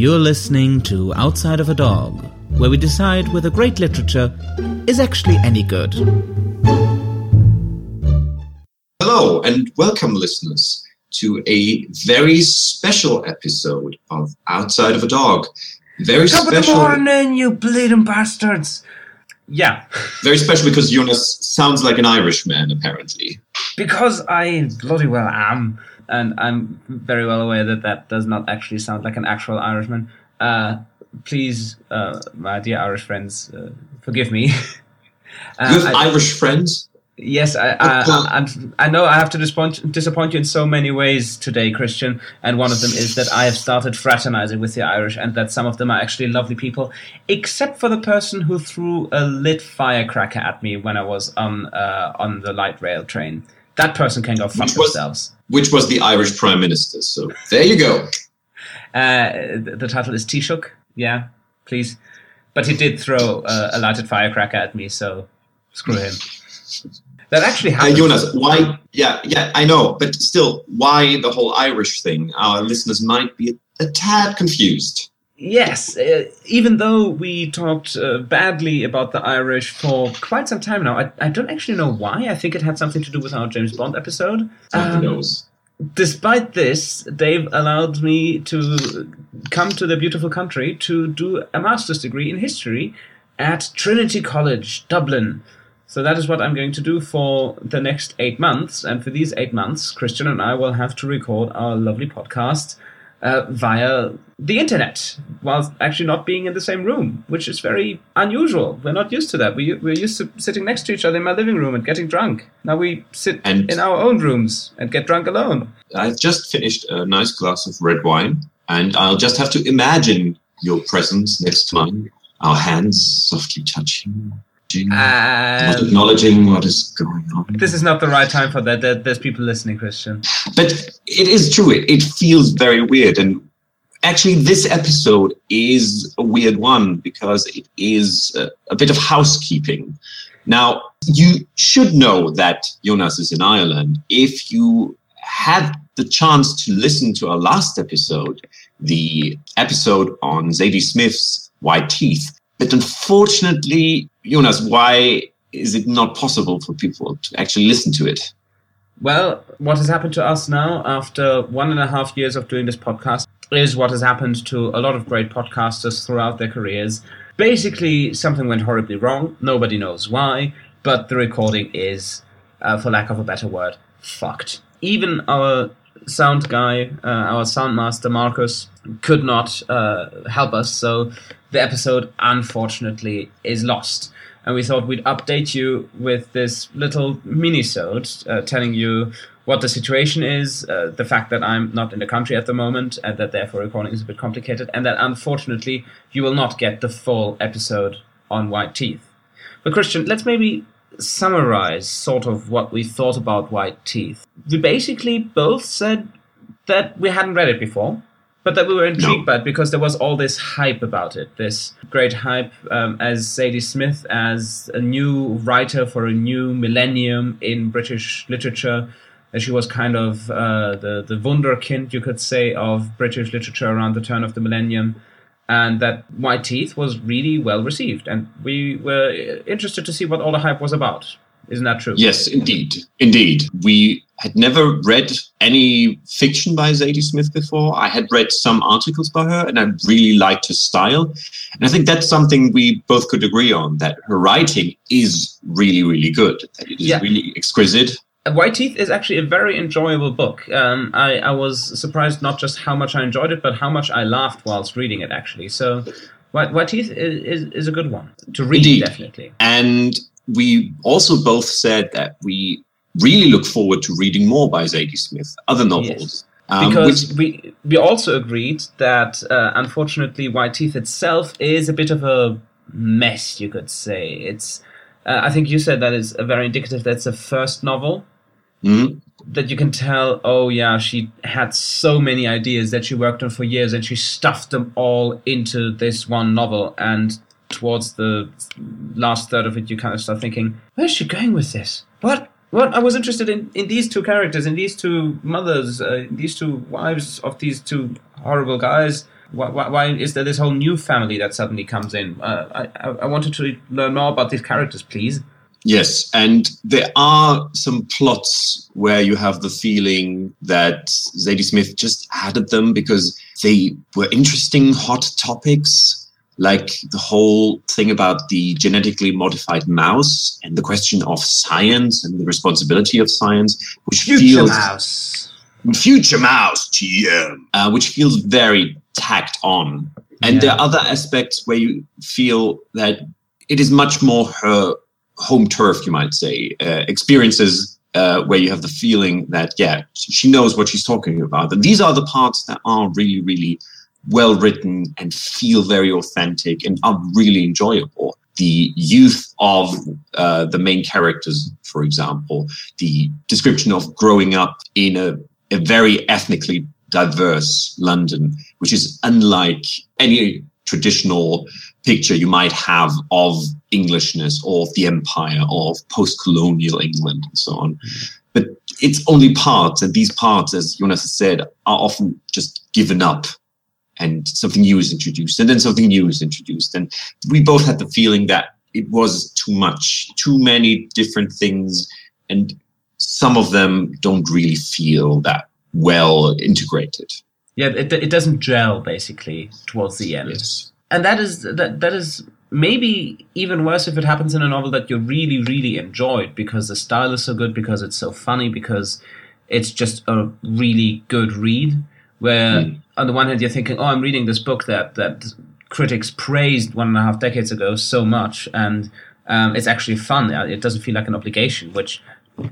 You're listening to Outside of a Dog, where we decide whether great literature is actually any good. Hello, and welcome, listeners, to a very special episode of Outside of a Dog. Very Top of the morning, you bleeding bastards! Yeah, Very special because Jonas sounds like an Irishman, apparently. because I bloody well am, and I'm very well aware that that does not actually sound like an actual Irishman. Uh, please, uh, my dear Irish friends, uh, forgive me. Uh, You have I- Irish friends? Yes, I, I, I know I have to disappoint, disappoint you in so many ways today, Christian, and one of them is that I have started fraternizing with the Irish, and that some of them are actually lovely people, except for the person who threw a lit firecracker at me when I was on uh, on the light rail train. That person can go fuck Which was- themselves. Which was the Irish Prime Minister. So there you go. Uh, the, the title is Taoiseach, yeah, please. But he did throw uh, a lighted firecracker at me, so screw him. That actually Uh, happened. Jonas, why? Yeah, yeah, I know, but still, why the whole Irish thing? Our listeners might be a, a tad confused. Yes, uh, even though we talked uh, badly about the Irish for quite some time now, I, I don't actually know why. I think it had something to do with our James Bond episode. Um, knows? Despite this, Dave allowed me to come to the beautiful country to do a master's degree in history at Trinity College, Dublin. So that is what I'm going to do for the next eight months. And for these eight months, Christian and I will have to record our lovely podcast uh, via the internet, while actually not being in the same room, which is very unusual. We're not used to that. We, we're used to sitting next to each other in my living room and getting drunk. Now we sit And- in our own rooms and get drunk alone. I've just finished a nice glass of red wine, and I'll just have to imagine your presence next to mine, our hands softly touching, not Um, acknowledging what is going on. this is not the right time for that. There's people listening, Christian. But it is true, it, it feels very weird. And actually, this episode is a weird one because it is a, a bit of housekeeping. Now, you should know that Jonas is in Ireland. If you had the chance to listen to our last episode, the episode on Zadie Smith's White Teeth, but unfortunately, Jonas, why is it not possible for people to actually listen to it? Well, what has happened to us now after one and a half years of doing this podcast is what has happened to a lot of great podcasters throughout their careers. Basically, something went horribly wrong. Nobody knows why, but the recording is, uh, for lack of a better word, fucked. Even our sound guy, uh, our sound master Marcus, could not uh, help us, so the episode unfortunately is lost. And we thought we'd update you with this little mini-sode uh, telling you what the situation is, uh, the fact that I'm not in the country at the moment, and that therefore recording is a bit complicated, and that unfortunately you will not get the full episode on White Teeth. But Christian, let's maybe summarize sort of what we thought about White Teeth. We basically both said that we hadn't read it before, but that we were intrigued by it because there was all this hype about it. This great hype um, as Zadie Smith as a new writer for a new millennium in British literature. And she was kind of uh, the the wunderkind, you could say, of British literature around the turn of the millennium and that White Teeth was really well received, and we were interested to see what all the hype was about. Isn't that true? Yes, indeed. Indeed. We had never read any fiction by Zadie Smith before. I had read some articles by her and I really liked her style. And I think that's something we both could agree on that her writing is really, really good. That it is Yeah. really exquisite. White Teeth is actually a very enjoyable book. Um, I, I was surprised not just how much I enjoyed it, but how much I laughed whilst reading it, actually. So, White, White Teeth is, is, is a good one to read, Indeed. definitely. And we also both said that we really look forward to reading more by Zadie Smith, other novels. Um, because which- we we also agreed that uh, unfortunately White Teeth itself is a bit of a mess, you could say. It's uh, I think you said that is very indicative. That's a first novel Mhm. that you can tell. Oh yeah, she had so many ideas that she worked on for years, and she stuffed them all into this one novel. And towards the last third of it, you kind of start thinking, where's she going with this? What? What? I was interested in, in these two characters, in these two mothers, uh, these two wives of these two horrible guys. Why, why, why is there this whole new family that suddenly comes in? Uh, I, I wanted to learn more about these characters, please. Yes, and there are some plots where you have the feeling that Zadie Smith just added them because they were interesting, hot topics, like the whole thing about the genetically modified mouse and the question of science and the responsibility of science, which Future feels mouse. future mouse TM, uh, which feels very tacked on. And Yeah. there are other aspects where you feel that it is much more her home turf, you might say, uh, experiences uh, where you have the feeling that, yeah, she knows what she's talking about. And these are the parts that are really, really well written and feel very authentic and are really enjoyable. The youth of uh, the main characters, for example, the description of growing up in a, a very ethnically diverse London, which is unlike any traditional picture you might have of Englishness or of the empire or of post-colonial England and so on. But it's only parts, and these parts, as Jonas has said, are often just given up and something new is introduced, and then something new is introduced. And we both had the feeling that it was too much, too many different things, and some of them don't really feel that well integrated. Yeah, it, it doesn't gel basically towards the end. Yes. and that is that that is maybe even worse if it happens in a novel that you really really enjoyed because the style is so good because it's so funny because it's just a really good read where Mm. on the one hand you're thinking oh i'm reading this book that that critics praised one and a half decades ago so much and um, it's actually fun Uh, it doesn't feel like an obligation which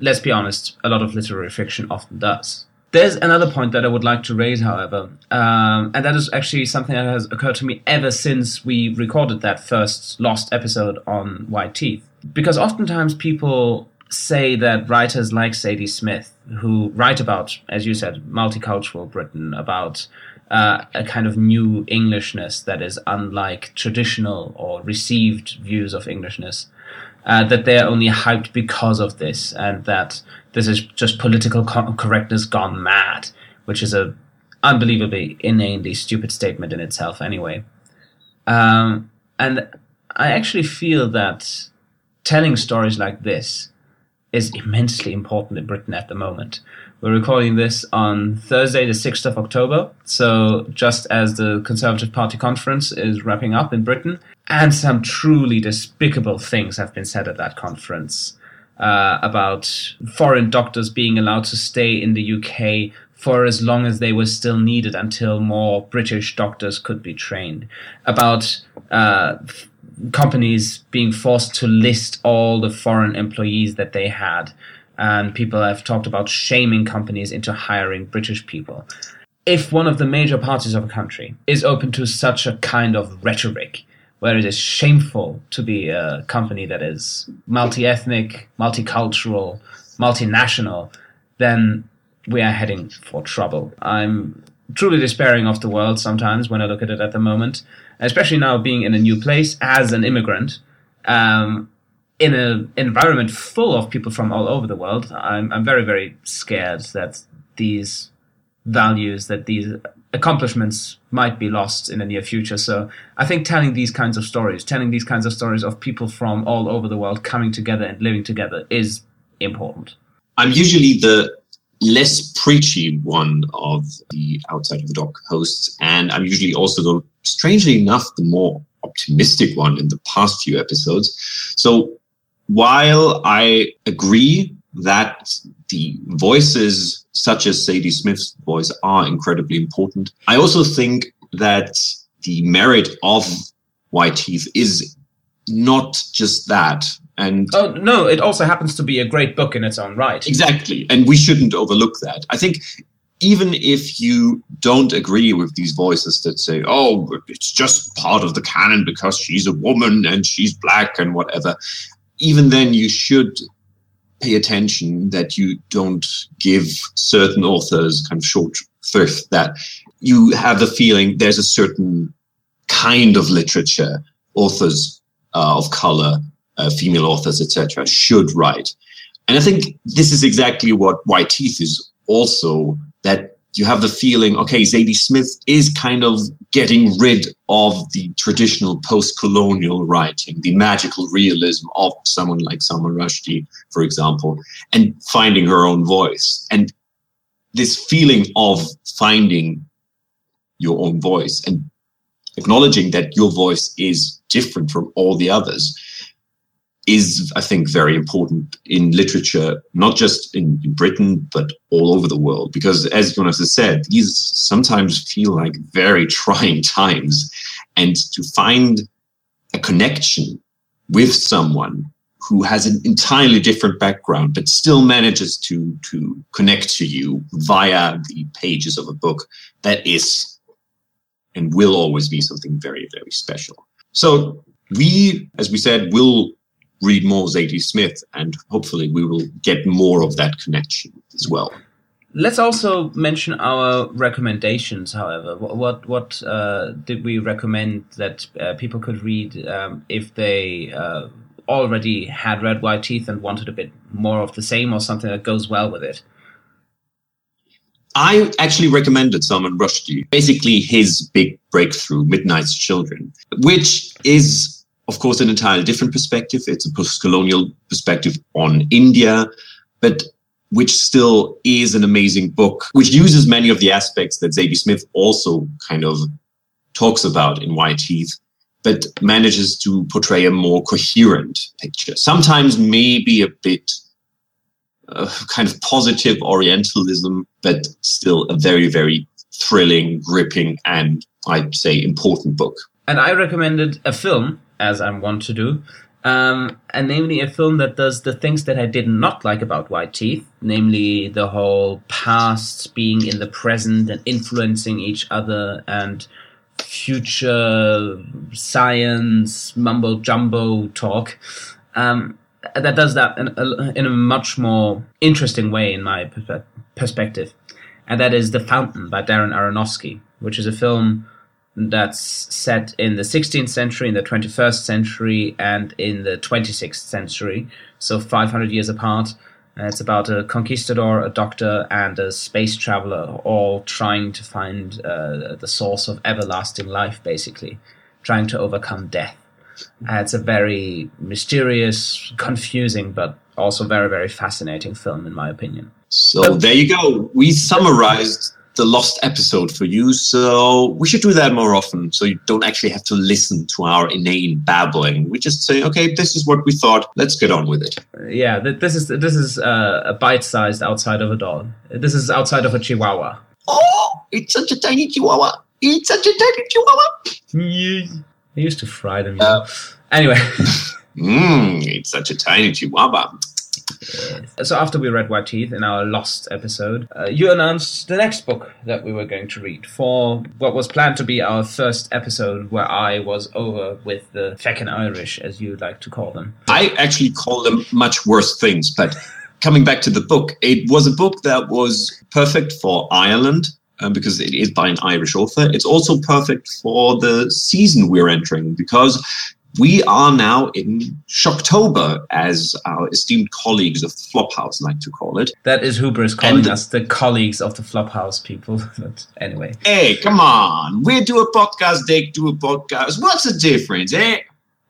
let's be honest a lot of literary fiction often does there's another point that I would like to raise, however, um, and that is actually something that has occurred to me ever since we recorded that first lost episode on White Teeth. Because oftentimes people say that writers like Zadie Smith, who write about, as you said, multicultural Britain, about uh, a kind of new Englishness that is unlike traditional or received views of Englishness, uh, that they're only hyped because of this, and that this is just political correctness gone mad, which is a unbelievably inanely stupid statement in itself, anyway. Um, and I actually feel that telling stories like this is immensely important in Britain at the moment. We're recording this on Thursday, the 6th of October. So, just as the Conservative Party conference is wrapping up in Britain, and some truly despicable things have been said at that conference uh, about foreign doctors being allowed to stay in the UK for as long as they were still needed until more British doctors could be trained, about uh, companies being forced to list all the foreign employees that they had. And people have talked about shaming companies into hiring British people. If one of the major parties of a country is open to such a kind of rhetoric, where it is shameful to be a company that is multi ethnic, multicultural, multinational, then we are heading for trouble. I'm truly despairing of the world sometimes when I look at it at the moment, especially now being in a new place as an immigrant. Um, in an environment full of people from all over the world, I'm, I'm very, very scared that these values, that these accomplishments might be lost in the near future. So I think telling these kinds of stories, telling these kinds of stories of people from all over the world coming together and living together is important. I'm usually the less preachy one of the outside of the doc hosts, and I'm usually also the strangely enough the more optimistic one in the past few episodes. So while I agree that the voices such as Zadie Smith's voice are incredibly important, I also think that the merit of White Teeth is not just that. And Oh no, it also happens to be a great book in its own right. Exactly. And we shouldn't overlook that. I think even if you don't agree with these voices that say, oh, it's just part of the canon because she's a woman and she's black and whatever, even then you should pay attention that you don't give certain authors kind of short thrift, that you have the feeling there's a certain kind of literature authors uh, of color, uh, female authors, etc., should write. And I think this is exactly what White Teeth is also that you have the feeling, okay, Zadie Smith is kind of getting rid of the traditional post-colonial writing, the magical realism of someone like Salman Rushdie, for example, and finding her own voice. And this feeling of finding your own voice and acknowledging that your voice is different from all the others is, I think, very important in literature, not just in, in, Britain, but all over the world. Because as Jonas has said, these sometimes feel like very trying times. And to find a connection with someone who has an entirely different background, but still manages to, to connect to you via the pages of a book, that is and will always be something very, very special. So we, as we said, will read more Zadie Smith, and hopefully we will get more of that connection as well. Let's also mention our recommendations. However, what what uh, did we recommend that uh, people could read um, if they uh, already had read White Teeth and wanted a bit more of the same or something that goes well with it? I actually recommended Salman Rushdie, basically his big breakthrough, Midnight's Children, which is of course, an entirely different perspective. It's a post-colonial perspective on India, but which still is an amazing book, which uses many of the aspects that Zadie Smith also kind of talks about in White Teeth, but manages to portray a more coherent picture. Sometimes maybe a bit uh, kind of positive Orientalism, but still a very, very thrilling, gripping, and I'd say important book. And I recommended a film as I'm wont to do. Um, and namely a film that does the things that I did not like about White Teeth, namely the whole past being in the present and influencing each other and future science mumbo jumbo talk. Um, that does that in a, in a, much more interesting way in my perspective. And that is The Fountain by Darren Aronofsky, which is a film that's set in the 16th century, in the 21st century, and in the 26th century, so 500 years apart. And it's about a conquistador, a doctor, and a space traveler, all trying to find uh, the source of everlasting life, basically, trying to overcome death. And it's a very mysterious, confusing, but also very, very fascinating film, in my opinion. So there you go. We summarized the lost episode for you. So we should do that more often. So you don't actually have to listen to our inane babbling. We just say, okay, this is what we thought. Let's get on with it. Yeah, this is this is uh, a bite-sized outside of a dog. This is outside of a chihuahua. Oh, it's such a tiny chihuahua. It's such a tiny chihuahua. Yeah. I used to fry them. Uh, anyway. Mmm, it's such a tiny chihuahua. So after we read White Teeth in our Lost episode, uh, you announced the next book that we were going to read for what was planned to be our first episode, where I was over with the feckin' Irish, as you like to call them. I actually call them much worse things, but coming back to the book, it was a book that was perfect for Ireland. Um, because it is by an Irish author. It's also perfect for the season we're entering because we are now in Shocktober, as our esteemed colleagues of the Flophouse like to call it. That is hubris calling and us the colleagues of the Flophouse people. but anyway. Hey, come on. We do a podcast, they do a podcast. What's the difference, eh?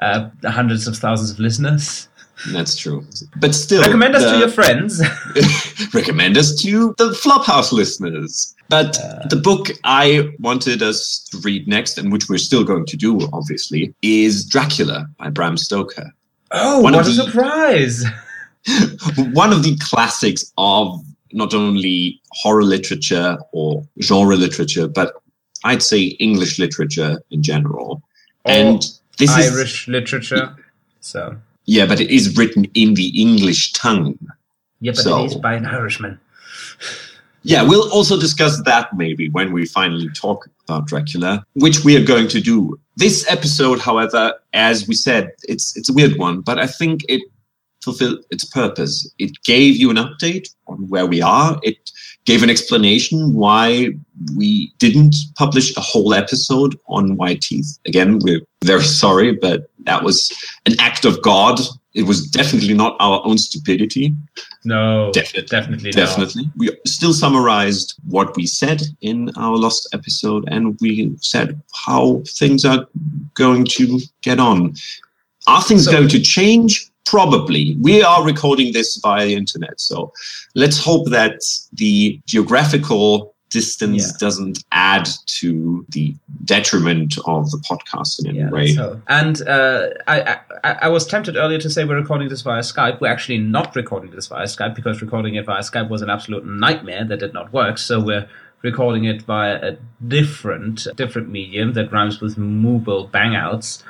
Uh, hundreds of thousands of listeners. That's true. But still. Recommend us the, to your friends. recommend us to the Flophouse listeners. But uh, the book I wanted us to read next, and which we're still going to do, obviously, is Dracula by Bram Stoker. Oh, one what a the, surprise! one of the classics of not only horror literature or genre literature, but I'd say English literature in general. Or and this is Irish is, literature. So yeah, but it is written in the English tongue. Yeah, but so. it is by an Irishman. Yeah, we'll also discuss that maybe when we finally talk about Dracula, which we are going to do. This episode, however, as we said, it's it's a weird one, but I think it fulfilled its purpose. It gave you an update on where we are. It gave an explanation why we didn't publish a whole episode on White Teeth. Again, we're very sorry, but that was an act of God. It was definitely not our own stupidity. No, Definitely. definitely, no. Definitely. We still summarized what we said in our last episode, and we said how things are going to get on. Are things So- going to change? Probably. We are recording this via the internet, so let's hope that the geographical distance Yeah. doesn't add to the detriment of the podcast in any Yeah, way. so and uh, I, I I was tempted earlier to say we're recording this via Skype. We're actually not recording this via Skype because recording it via Skype was an absolute nightmare that did not work. So we're recording it via a different different medium that rhymes with mobile Bangouts.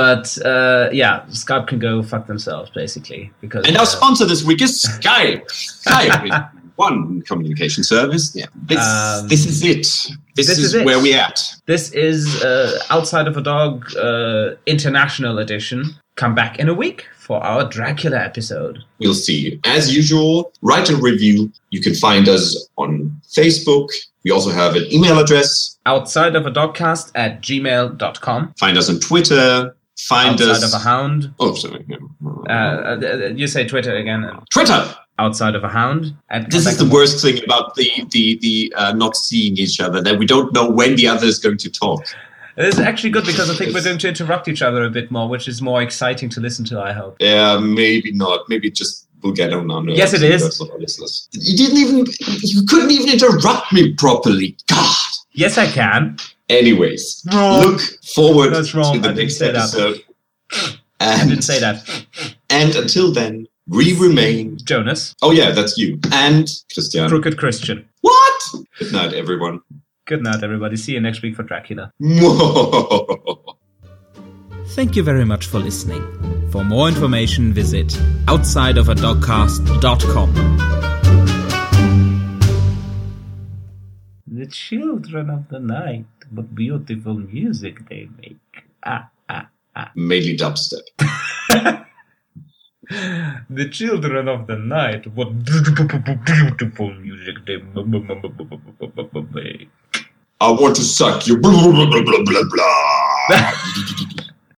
But uh, yeah, Skype can go fuck themselves basically because And uh, our sponsor this week is Skype. Skype one communication service. Yeah, this, Um, this is it. This, this is, is it. where we at. This is uh, Outside of a Dog uh, International Edition. Come back in a week for our Dracula episode. We'll see you. As usual, write a review. You can find us on Facebook. We also have an email address. Outside of a Dogcast at gmail.com. Find us on Twitter. Find Outside us. of a Hound. oh, sorry. Uh, uh, you say Twitter again. Twitter. Outside of a Hound. And This is the worst thing about the the the uh, not seeing each other that we don't know when the other is going to talk. It's actually good because I think we're going to interrupt each other a bit more, which is more exciting to listen to, I hope. Yeah, maybe not. Maybe just we'll get on nerves. Yes, it and is. that's what our listeners- You didn't even. You couldn't even interrupt me properly. God. Yes, I can. Anyways, Wrong. look forward That's wrong. to the I didn't next episode. I didn't say that. and until then, we remain. Jonas. Oh yeah, that's you and Christian. Crooked Christian. What? Good night, everyone. Good night, everybody. See you next week for Dracula. Thank you very much for listening. For more information, visit outsideofadogcast.com. The children of the night, what beautiful music they make. Ah, ah. Mainly dubstep. The children of the night, what beautiful music they make. I want to suck you. Blah, blah, blah, blah, blah, blah.